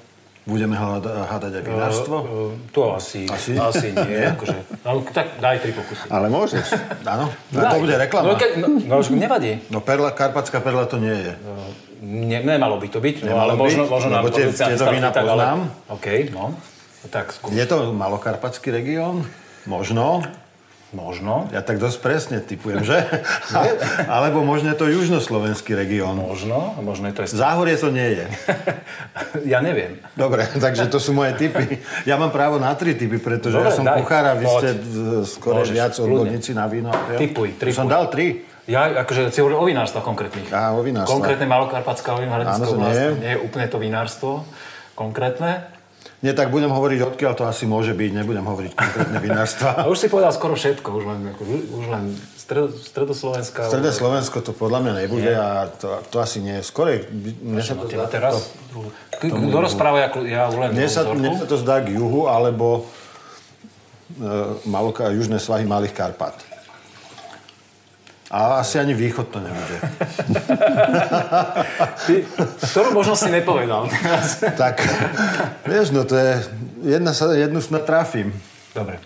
S4: Budeme hľada- hádať aj vinárstvo?
S1: Uh, uh, to asi,
S4: Asi?
S1: asi, nie. akože, no, tak daj tri pokusy.
S2: Ale môžeš.
S4: Áno. No, to bude reklama.
S1: No, ke, no, no nevadí.
S4: No perla, karpatská perla to nie je.
S1: Ne, nemalo by to byť, no, ale možno,
S4: byť,
S1: možno nám
S4: lebo tie- tieto vína
S1: chyták, ale...
S4: poznám.
S1: OK, no. Tak skús.
S4: Je to malokarpatský región? Možno.
S1: Možno.
S4: Ja tak dosť presne typujem, že? Alebo možno je to južnoslovenský región.
S1: Možno. Možno je to aj...
S4: Záhorie to nie je.
S1: ja neviem.
S4: Dobre, takže to sú moje typy. Ja mám právo na tri typy, pretože
S1: Dobre,
S4: ja som
S1: daj.
S4: kuchár a vy
S1: Poď.
S4: ste e, skoro viac odborníci na víno. Ja?
S1: Typuj, typuj.
S4: som dal tri.
S1: Ja, akože si hovoril o vinárstva konkrétnych.
S4: Á, o vinárstva.
S1: Konkrétne malokarpatská
S4: nie je.
S1: Nie je úplne to vinárstvo konkrétne.
S4: Nie, tak budem hovoriť, odkiaľ to asi môže byť. Nebudem hovoriť konkrétne
S1: A
S4: vinárstva.
S1: už si povedal skoro všetko, už len, ako, už len stred, stredoslovenská.
S4: Stredné Slovensko to podľa mňa nebude a to, to asi nie je, mne sa to,
S1: Teba teraz? Kto rozpráva, ja, ja už len
S4: mne sa, mne sa to zdá k juhu, alebo Maloka, južné svahy Malých Karpat. A asi ani východ to nebude.
S1: Ty, ktorú možno si nepovedal teraz.
S4: tak, vieš, no to je, jedna sa, jednu snad trafím.
S1: Dobre.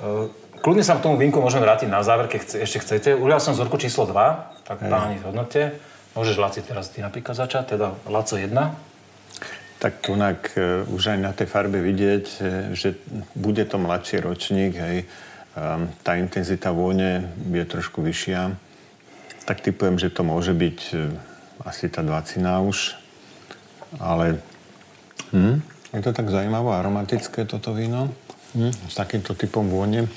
S1: E, Kľudne sa k tomu vínku môžeme vrátiť na záver, keď chce, ešte chcete. Ulial som vzorku číslo 2, tak páni zhodnote. Môžeš, Laci, teraz ty napríklad začať, teda Laco 1.
S2: Tak tunak uh, už aj na tej farbe vidieť, e, že bude to mladší ročník, hej. Um, tá intenzita vône je trošku vyššia. Tak typujem, že to môže byť uh, asi tá 20 už. Ale hm, je to tak zaujímavé, aromatické toto víno. Hm, s takýmto typom vône.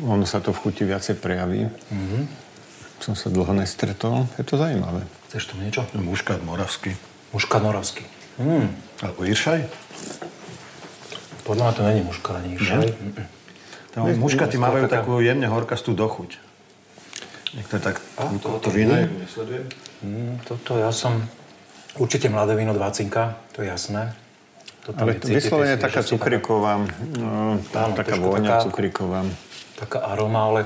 S2: Ono sa to v chuti viacej prejaví. Mm-hmm. Som sa dlho nestretol. Je to zaujímavé.
S1: Chceš tu niečo?
S4: Muškat moravský.
S1: Muškat moravský. Mm.
S4: Alebo Iršaj?
S1: Podľa mňa to není muškat ani Iršaj.
S4: Tam muškaty majú takú jemne horkastú dochuť. Niekto tak
S1: A,
S4: to, to víno.
S1: Mm, toto ja som... Určite mladé víno 20 to je jasné.
S2: Toto Ale vyslovene taká cukriková, no, taká vôňa cukriková.
S1: Taká aroma, ale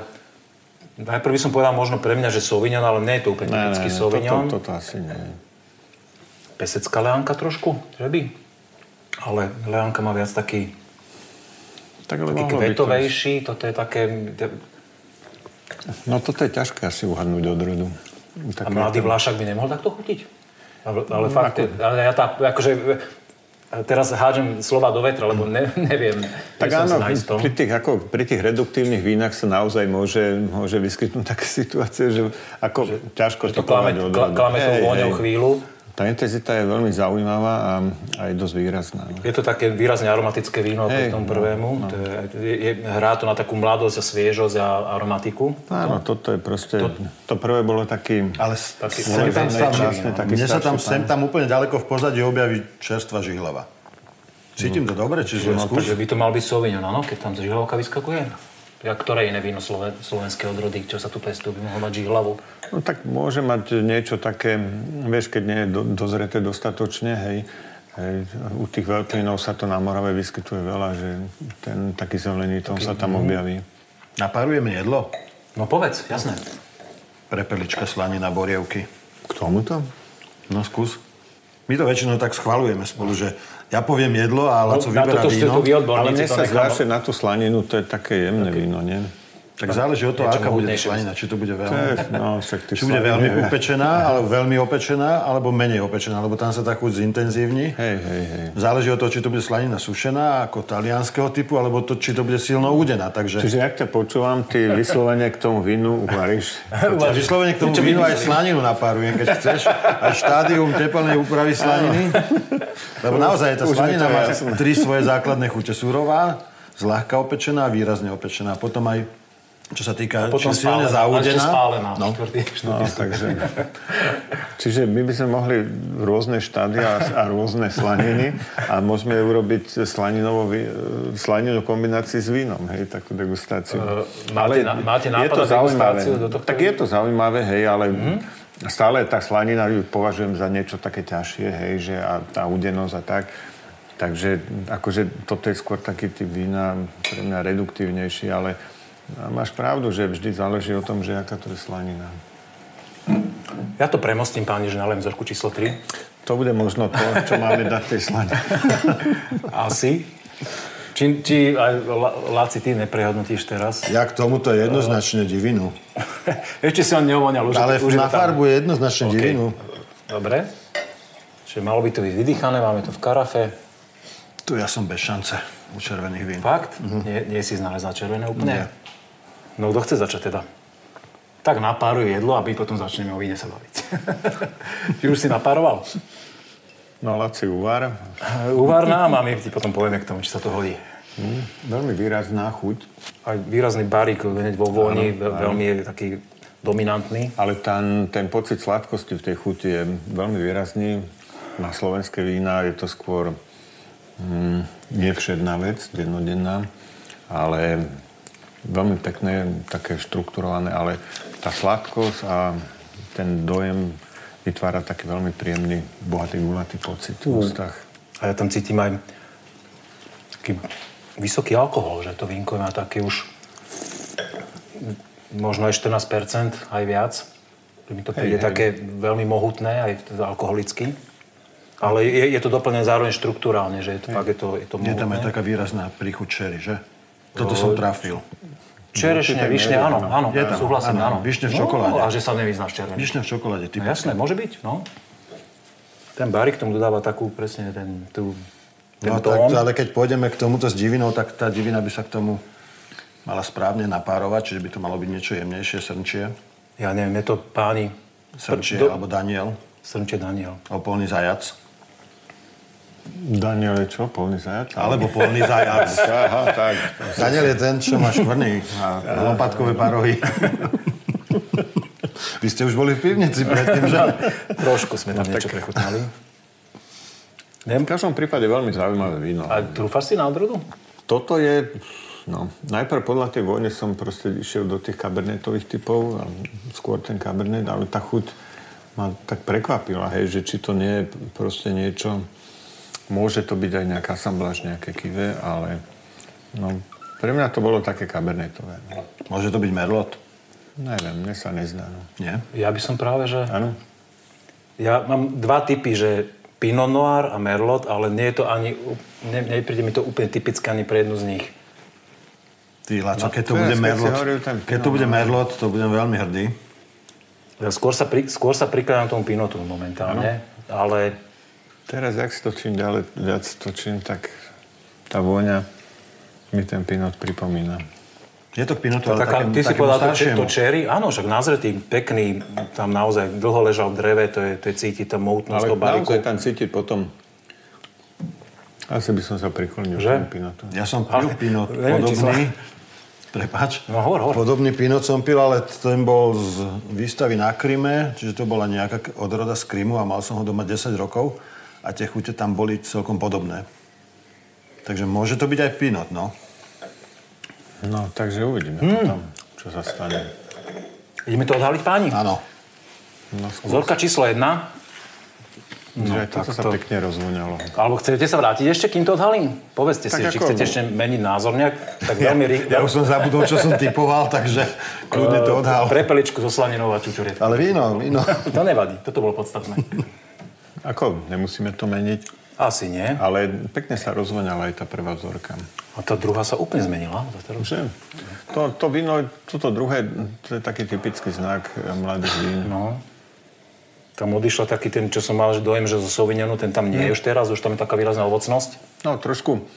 S1: najprv by som povedal možno pre mňa, že Sauvignon, ale nie je to úplne typický Sauvignon.
S2: Toto, toto asi nie.
S1: Pesecká leánka trošku, že by? Ale leánka má viac taký tak, taký kvetovejší, to... toto je také...
S2: No toto je ťažké asi uhadnúť od rodu.
S1: Tak a mladý vlášak by nemohol takto chutiť? Ale, ale fakt, ako... ale ja tá, akože, teraz hádžem slova do vetra, lebo ne, neviem.
S2: Tak áno, pri tých, ako, pri tých reduktívnych vínach sa naozaj môže, môže vyskytnúť také situácie, že ako že, ťažko
S1: že to klame. Klame tou vôňou chvíľu.
S2: Tá intenzita je veľmi zaujímavá a aj dosť výrazná. No.
S1: Je to také výrazne aromatické víno hey, tom prvému. No, no. To je, je, hrá to na takú mladosť a sviežosť a aromatiku.
S2: Áno, toto je proste... To, to prvé bolo taký...
S4: Ale taký, sem tam, sa, vlastne, taký mne sa tam, sem tam úplne ďaleko v pozadí objaví čerstva žihlava. Cítim to dobre? Čiže
S1: no, takže by to mal byť Sauvignon, áno, keď tam žihlavka vyskakuje? Ja, ktoré iné víno slovenské odrody, čo sa tu pestujú, by mohol mať žihlavu?
S2: No tak môže mať niečo také, vieš, keď nie je do, dozreté dostatočne, hej, hej, u tých veľplínov sa to na Morave vyskytuje veľa, že ten taký zelený tón sa tam objaví.
S4: Naparujeme jedlo?
S1: No povedz, jasné.
S4: Prepelička slanina borievky.
S2: K tomuto?
S4: No skús. My to väčšinou tak schvalujeme spolu, že ja poviem jedlo a Laco no, vyberá víno.
S2: Ale mne sa zdá, že na tú slaninu to je také jemné okay. víno, nie?
S4: Tak záleží od toho, aká bude slanina. Či to bude veľmi,
S2: no,
S4: či bude veľmi upečená, alebo veľmi opečená, alebo menej opečená, lebo tam sa tak chuť zintenzívni.
S2: Hej, hej, hej.
S4: Záleží od toho, či to bude slanina sušená, ako talianského typu, alebo to, či to bude silno údená. Takže...
S2: Čiže ak ťa počúvam, ty vyslovene k tomu vínu uvaríš.
S4: Ja vyslovene k tomu vínu aj slaninu napárujem, keď chceš. Aj štádium teplnej úpravy slaniny. Lebo naozaj tá slanina má tri svoje základné chute. Surová, zľahka opečená a výrazne opečená. Potom aj čo sa týka,
S1: potom či silne zaúdená. spálená.
S2: No. Štvrtý, štvrtý no, takže, čiže my by sme mohli rôzne štádia a rôzne slaniny a môžeme urobiť slaninú kombinácii s vínom, hej, takú degustáciu. Uh,
S1: máte, ale na, máte nápad na degustáciu do tohto?
S2: Tak je to zaujímavé, hej, ale mm-hmm. stále tá slanina ju považujem za niečo také ťažšie, hej, že a tá údenosť a tak. Takže akože toto je skôr taký typ vína pre mňa reduktívnejší, ale a máš pravdu, že vždy záleží o tom, že aká to je slanina.
S1: Ja to premostím, páni, že nalem vzorku číslo 3.
S2: To bude možno to, čo máme dať tej slanine.
S1: Asi. Či, či aj Láci, ty neprehodnotíš teraz?
S4: Ja k tomuto jednoznačne divinu.
S1: Ešte si on neuvoňal. Už
S4: Ale
S1: už
S4: na farbu je jednoznačne okay. divinu.
S1: Dobre. Čiže malo by to byť vydýchané, máme to v karafe.
S4: Tu ja som bez šance u červených vín.
S1: Fakt? Mm-hmm. Nie, nie si znalec na červené úplne? Nie. No kto chce začať teda? Tak napáruj jedlo a my potom začneme o víne sa baviť. Ty už si napároval?
S2: No, Laci, uvar.
S1: Uvar nám a my ti potom povieme k tomu, či sa to hodí.
S2: Mm, veľmi výrazná chuť.
S1: Aj výrazný barík, hneď vo vôni, áno, veľmi je taký dominantný.
S2: Ale ten, ten pocit sladkosti v tej chuti je veľmi výrazný. Na slovenské vína je to skôr mm, nevšedná vec, dennodenná, ale veľmi pekné, také štrukturované, ale tá sladkosť a ten dojem vytvára taký veľmi príjemný, bohatý, gulatý pocit v mm. ústach.
S1: A ja tam cítim aj taký vysoký alkohol, že to vínko má také už možno aj 14%, aj viac. Mi to príde
S2: Hej, hej.
S1: také veľmi mohutné, aj teda alkoholicky. Ale je, je to doplnené zároveň štruktúrálne, že je to, fakt je to, je to
S4: Je tam aj
S1: mohutné.
S4: taká výrazná príchuť čery, že? Toto som trafil.
S1: Čerešne, višne, áno,
S2: no.
S1: áno,
S4: Je tam,
S1: súhlasím,
S4: áno,
S1: áno.
S4: višne v
S1: No,
S4: čokoláde.
S1: a že sa nevyznáš červený.
S4: Višne v čokoláde,
S1: No
S4: typické.
S1: jasné, môže byť, no. Ten barik tomu dodáva takú presne ten, tú, ten
S4: No
S1: tón.
S4: tak, ale keď pôjdeme k tomuto s divinou, tak tá divina by sa k tomu mala správne napárovať, čiže by to malo byť niečo jemnejšie, srnčie.
S1: Ja neviem, je to páni...
S4: Srnčie
S1: Do-
S4: alebo Daniel,
S1: Srnčie Daniel.
S4: alebo polný zajac.
S2: Daniel je čo? Polný zajac?
S4: Alebo polný zajac.
S2: Aha, tak.
S4: Daniel je ten, čo má škvrný a lopatkové parohy. Vy ste už boli v pivnici predtým, že?
S1: Trošku sme
S4: No
S1: tam niečo prechutnali. Nem,
S2: V každom prípade veľmi zaujímavé víno.
S1: a trúfaš si na odrodu?
S2: Toto je... No, najprv podľa tej vojny som proste išiel do tých kabernetových typov, a skôr ten kabernet, ale tá chuť ma tak prekvapila, hej, že či to nie je proste niečo... Môže to byť aj nejaká asambláž, nejaké kive, ale no, pre mňa to bolo také kabernetové. No.
S4: Môže to byť merlot?
S2: Neviem, mne sa nezdá. No.
S4: Nie?
S1: Ja by som práve, že...
S2: Áno?
S1: Ja mám dva typy, že Pinot Noir a Merlot, ale nie je to ani... Ne, nepríde mi to úplne typické ani pre jednu z nich.
S4: Ty, Laco, keď to bude
S2: si
S4: merlot,
S2: hovoril
S4: keď to bude merlot, to budem veľmi hrdý.
S1: Ja skôr sa, pri, skôr sa prikladám tomu Pinotu momentálne, ale
S2: Teraz, jak si to čím ďalej viac točím, tak tá vôňa mi ten pinot pripomína.
S4: Je to k pinotu, ale
S1: taká, ty si povedal to,
S4: staršiemu.
S1: to cherry, áno, však nazretý, pekný, tam naozaj dlho ležal v dreve, to je, to je cítiť tá mohutnosť
S2: Ale
S1: toho bariku.
S2: naozaj tam cítiť potom... Asi by som sa priklonil
S1: Že?
S2: k pinotu.
S4: Ja som pil
S1: Ale-
S4: pinot podobný. Prepač.
S1: No, hovor, hovor.
S4: Podobný pinot som pil, ale ten bol z výstavy na Kryme, čiže to bola nejaká odroda z Krymu a mal som ho doma 10 rokov a tie chute tam boli celkom podobné. Takže môže to byť aj pinot, no.
S2: No, takže uvidíme
S1: Hmm.
S2: potom, čo sa stane.
S1: Ideme to odhaliť páni?
S4: Áno.
S2: No,
S1: Vzorka číslo jedna.
S2: že aj toto
S1: tak
S2: sa
S1: to-
S2: pekne rozvoňalo.
S1: Alebo chcete sa vrátiť ešte, kým to odhalím? Povedzte
S2: Tak
S1: si, či chcete ešte meniť názor nejak. Tak veľmi rýchlo.
S4: Ja už som zabudol, čo som typoval, takže kľudne to odhal.
S1: Prepeličku so slaninou a čučorietka.
S4: Ale víno, víno.
S1: To nevadí, toto bolo podstatné.
S2: Ako, nemusíme to meniť,
S1: Asi nie.
S2: ale pekne sa rozvoňala aj tá prvá vzorka.
S1: A tá druhá sa úplne zmenila.
S2: Že? To, to víno, toto druhé, to je taký typický znak eh, mladých vín.
S1: No. Tam odišla taký ten, čo som mal že dojem, že zo Sauvignonu, ten tam nie je už teraz, už tam je taká výrazná ovocnosť.
S2: No trošku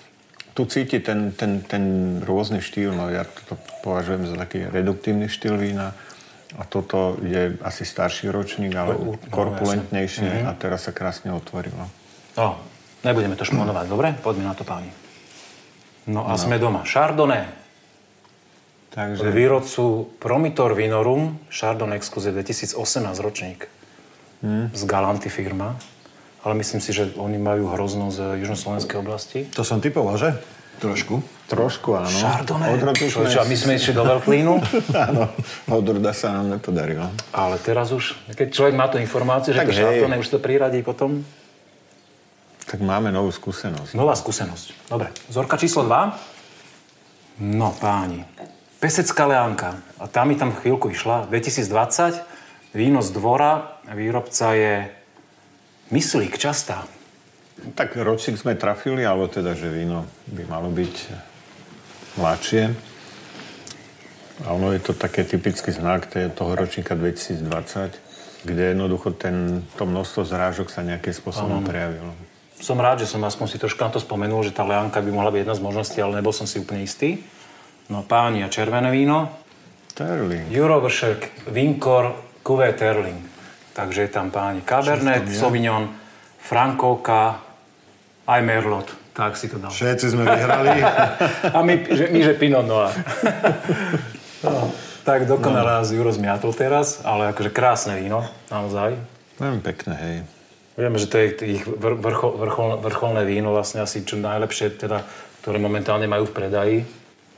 S2: tu cíti ten, ten, ten rôzny štýl, no ja to považujem za taký reduktívny štýl vína. A toto je asi starší ročník, ale
S1: No, no,
S2: korpulentnejšie a teraz sa krásne otvorilo.
S1: No, nebudeme to šponovať, dobre? Poďme na to, páni. No a sme doma. Chardonnay.
S2: Takže
S1: Od výrobcu Promitor Vinorum, Chardonnay Exclusive 2018 ročník. Z Galanty firma. Ale myslím si, že oni majú hrozno z južnoslovenskej oblasti.
S4: To som typoval, že? Trošku.
S2: Trošku áno.
S1: Chardonnay. Čo,
S2: sme...
S1: čo, a my sme išli do Veľklínu.
S2: áno, odroda sa nám nepodarilo.
S1: Ale teraz už, keď človek má tú informáciu, že
S2: Tak
S1: to
S2: hej.
S1: Chardonnay už to priradí potom.
S2: Tak máme novú skúsenosť.
S1: Nová skúsenosť. Dobre. Zorka číslo 2. No, páni. Pesecká leánka. A tá mi tam chvíľku išla. 2020. Víno z dvora. Výrobca je Myslík častá.
S2: Tak ročník sme trafili, alebo teda, že víno by malo byť mladšie. A ono je to také typický znak to toho ročníka 2020, kde jednoducho ten, to množstvo zrážok sa nejakým spôsobom prejavilo.
S1: Som rád, že som aspoň si troška na to spomenul, že tá leánka by mohla byť jedna z možností, ale nebol som si úplne istý. No páni, a červené víno?
S2: Terling.
S1: Eurovršek, Vinkor, Cuvée Terling. Takže je tam páni Cabernet, Sauvignon, Frankovka, aj Merlot. Tak si to dal.
S4: Všetci sme vyhrali.
S1: A my, že, my že Pinot Noir. no, tak dokonale nás Juro zmiatol teraz, ale akože krásne víno, naozaj.
S2: Veľmi pekné, hej.
S1: Vieme, že to je ich vr- vrchol, vrchol, vrcholné víno, vlastne asi čo najlepšie, teda, ktoré momentálne majú v predaji.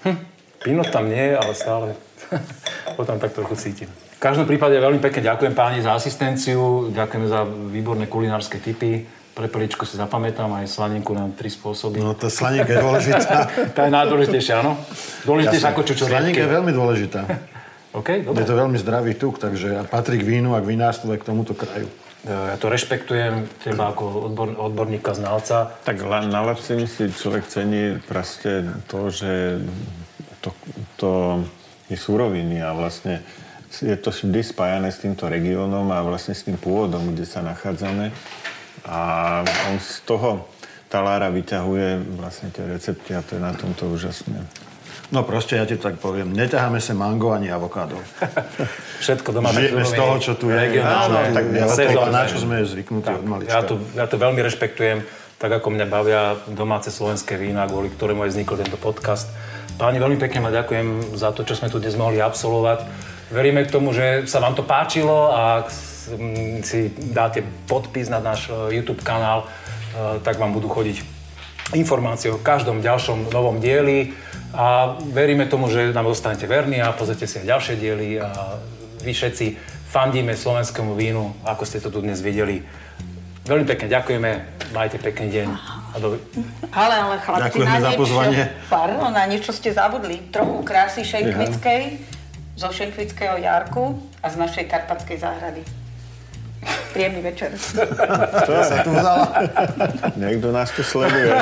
S1: Hm, Pinot tam nie ale stále ho tam tak trochu cítim. V každom prípade veľmi pekne ďakujem páni za asistenciu, ďakujeme za výborné kulinárske tipy. Prepeličku si zapamätám, aj slaninku na tri spôsoby.
S4: No, tá slaninka je dôležitá.
S1: tá je najdôležitejšia, áno? Dôležitejšia ako čučoriedky.
S4: Slaninka je veľmi dôležitá.
S1: OK, dobre.
S4: Je to veľmi zdravý tuk, takže patrí k vínu a k vinárstvu aj k tomuto kraju.
S1: Ja to rešpektujem, teba ako odbor, odborníka, znalca.
S2: Tak na lepším si človek cení proste to, že to, to je suroviny a vlastne je to vždy spájané s týmto regiónom a vlastne s tým pôvodom, kde sa nachádzame. A on z toho talára vyťahuje vlastne tie recepty a to je na tomto úžasné.
S4: No proste, ja ti tak poviem, neťaháme sa mango ani avokádo.
S1: Všetko doma.
S4: Žijeme z toho, čo tu je.
S1: Áno,
S4: tak
S1: ja
S4: to, na čo sme zvyknutí od malička.
S1: Ja to, ja to veľmi rešpektujem, tak ako mňa bavia domáce slovenské vína, kvôli ktorému aj vznikol tento podcast. Páni, veľmi pekne ma ďakujem za to, čo sme tu dnes mohli absolvovať. Veríme k tomu, že sa vám to páčilo a si dáte podpis na náš e, YouTube kanál, e, tak vám budú chodiť informácie o každom ďalšom novom dieli a veríme tomu, že nám zostanete verní a pozrite si aj ďalšie diely a vy všetci fandíme slovenskému vínu, ako ste to tu dnes videli. Veľmi pekne ďakujeme, majte pekný deň. A do...
S5: Ale, ale chlapci,
S4: Ďakujeme
S5: na
S4: za pozvanie.
S5: Pardon, na niečo ste zabudli. Trochu krásy šenkvickej, zo šenkvického jarku a z našej karpatskej záhrady. Príjemný večer.
S4: Čo sa tu vzala?
S2: Niekto nás tu sleduje.